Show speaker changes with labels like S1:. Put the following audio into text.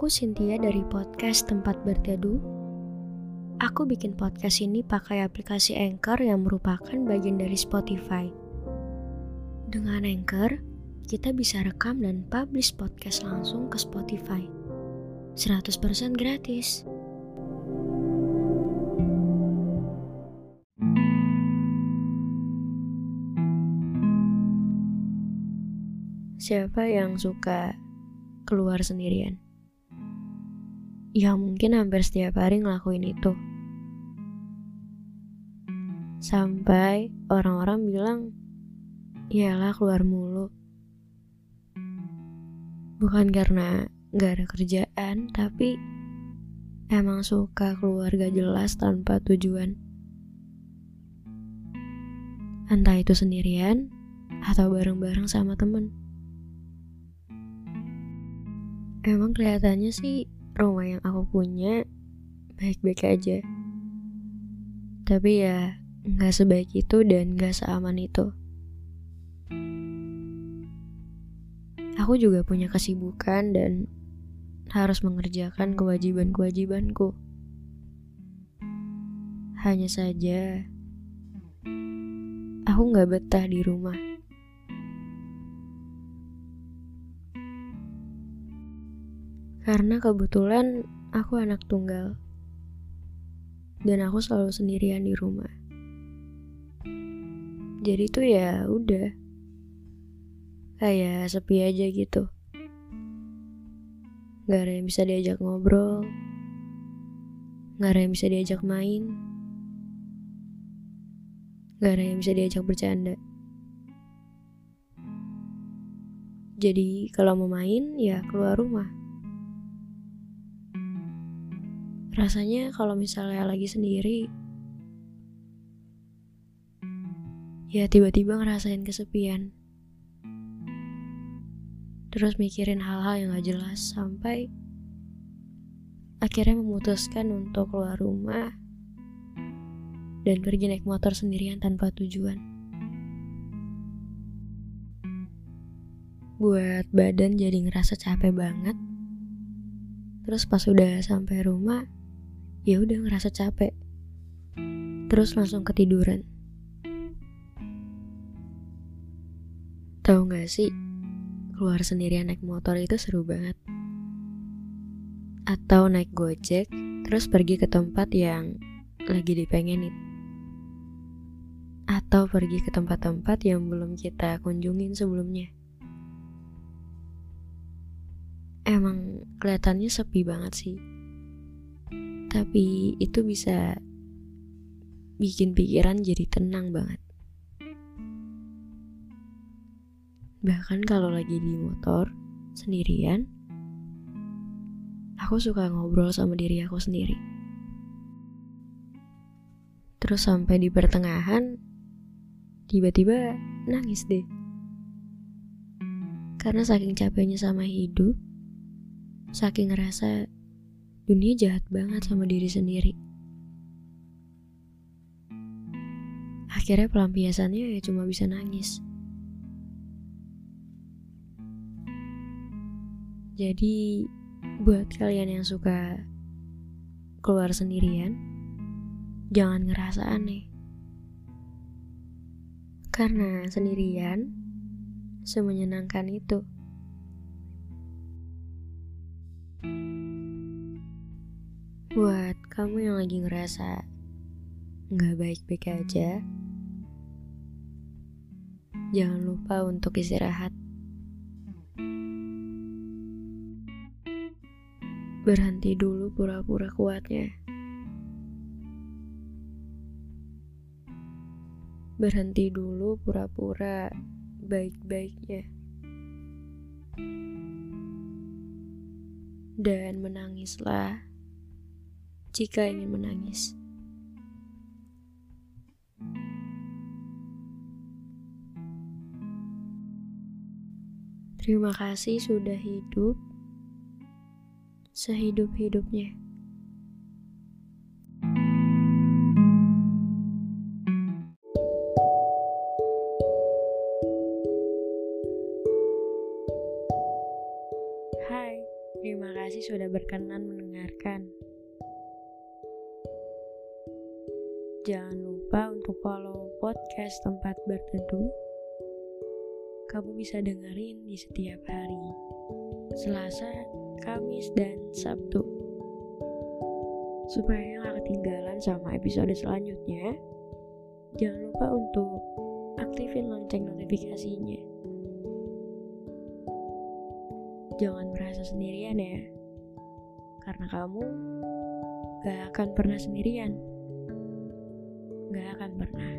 S1: Aku Cynthia dari podcast Tempat Berteduh. Aku bikin podcast ini pakai aplikasi Anchor yang merupakan bagian dari Spotify. Dengan Anchor, kita bisa rekam dan publish podcast langsung ke Spotify. 100% gratis. Siapa yang suka keluar sendirian? Ya mungkin hampir setiap hari ngelakuin itu. Sampai orang-orang bilang, iyalah keluar mulu. Bukan karena gak ada kerjaan, tapi emang suka keluar gak jelas tanpa tujuan. Entah itu sendirian atau bareng-bareng sama temen. Emang kelihatannya sih rumah yang aku punya baik-baik aja. Tapi ya nggak sebaik itu dan nggak seaman itu. Aku juga punya kesibukan dan harus mengerjakan kewajiban-kewajibanku. Hanya saja, aku nggak betah di rumah. Karena kebetulan aku anak tunggal. Dan aku selalu sendirian di rumah. Jadi tuh ya udah. Kayak sepi aja gitu. Gak ada yang bisa diajak ngobrol. Gak ada yang bisa diajak main. Gak ada yang bisa diajak bercanda. Jadi kalau mau main ya keluar rumah. Rasanya kalau misalnya lagi sendiri, ya tiba-tiba ngerasain kesepian. Terus mikirin hal-hal yang gak jelas sampai akhirnya memutuskan untuk keluar rumah dan pergi naik motor sendirian tanpa tujuan. Buat badan jadi ngerasa capek banget. Terus pas udah sampai rumah, ya udah ngerasa capek. Terus langsung ketiduran. Tahu nggak sih keluar sendirian naik motor itu seru banget. Atau naik gojek terus pergi ke tempat yang lagi dipengenin. Atau pergi ke tempat-tempat yang belum kita kunjungin sebelumnya. Emang kelihatannya sepi banget sih tapi itu bisa bikin pikiran jadi tenang banget. Bahkan kalau lagi di motor sendirian, aku suka ngobrol sama diri aku sendiri. Terus sampai di pertengahan, tiba-tiba nangis deh. Karena saking capeknya sama hidup, saking ngerasa dunia jahat banget sama diri sendiri. Akhirnya pelampiasannya ya cuma bisa nangis. Jadi buat kalian yang suka keluar sendirian, jangan ngerasa aneh. Karena sendirian semenyenangkan itu. Buat kamu yang lagi ngerasa nggak baik-baik aja, jangan lupa untuk istirahat. Berhenti dulu pura-pura kuatnya. Berhenti dulu pura-pura baik-baiknya. Dan menangislah jika ingin menangis. Terima kasih sudah hidup sehidup-hidupnya. Hai, Terima kasih sudah berkenan mendengarkan. Jangan lupa untuk follow podcast tempat berteduh. Kamu bisa dengerin di setiap hari, Selasa, Kamis, dan Sabtu. Supaya nggak ketinggalan sama episode selanjutnya, jangan lupa untuk aktifin lonceng notifikasinya jangan merasa sendirian ya. Karena kamu gak akan pernah sendirian. Gak akan pernah.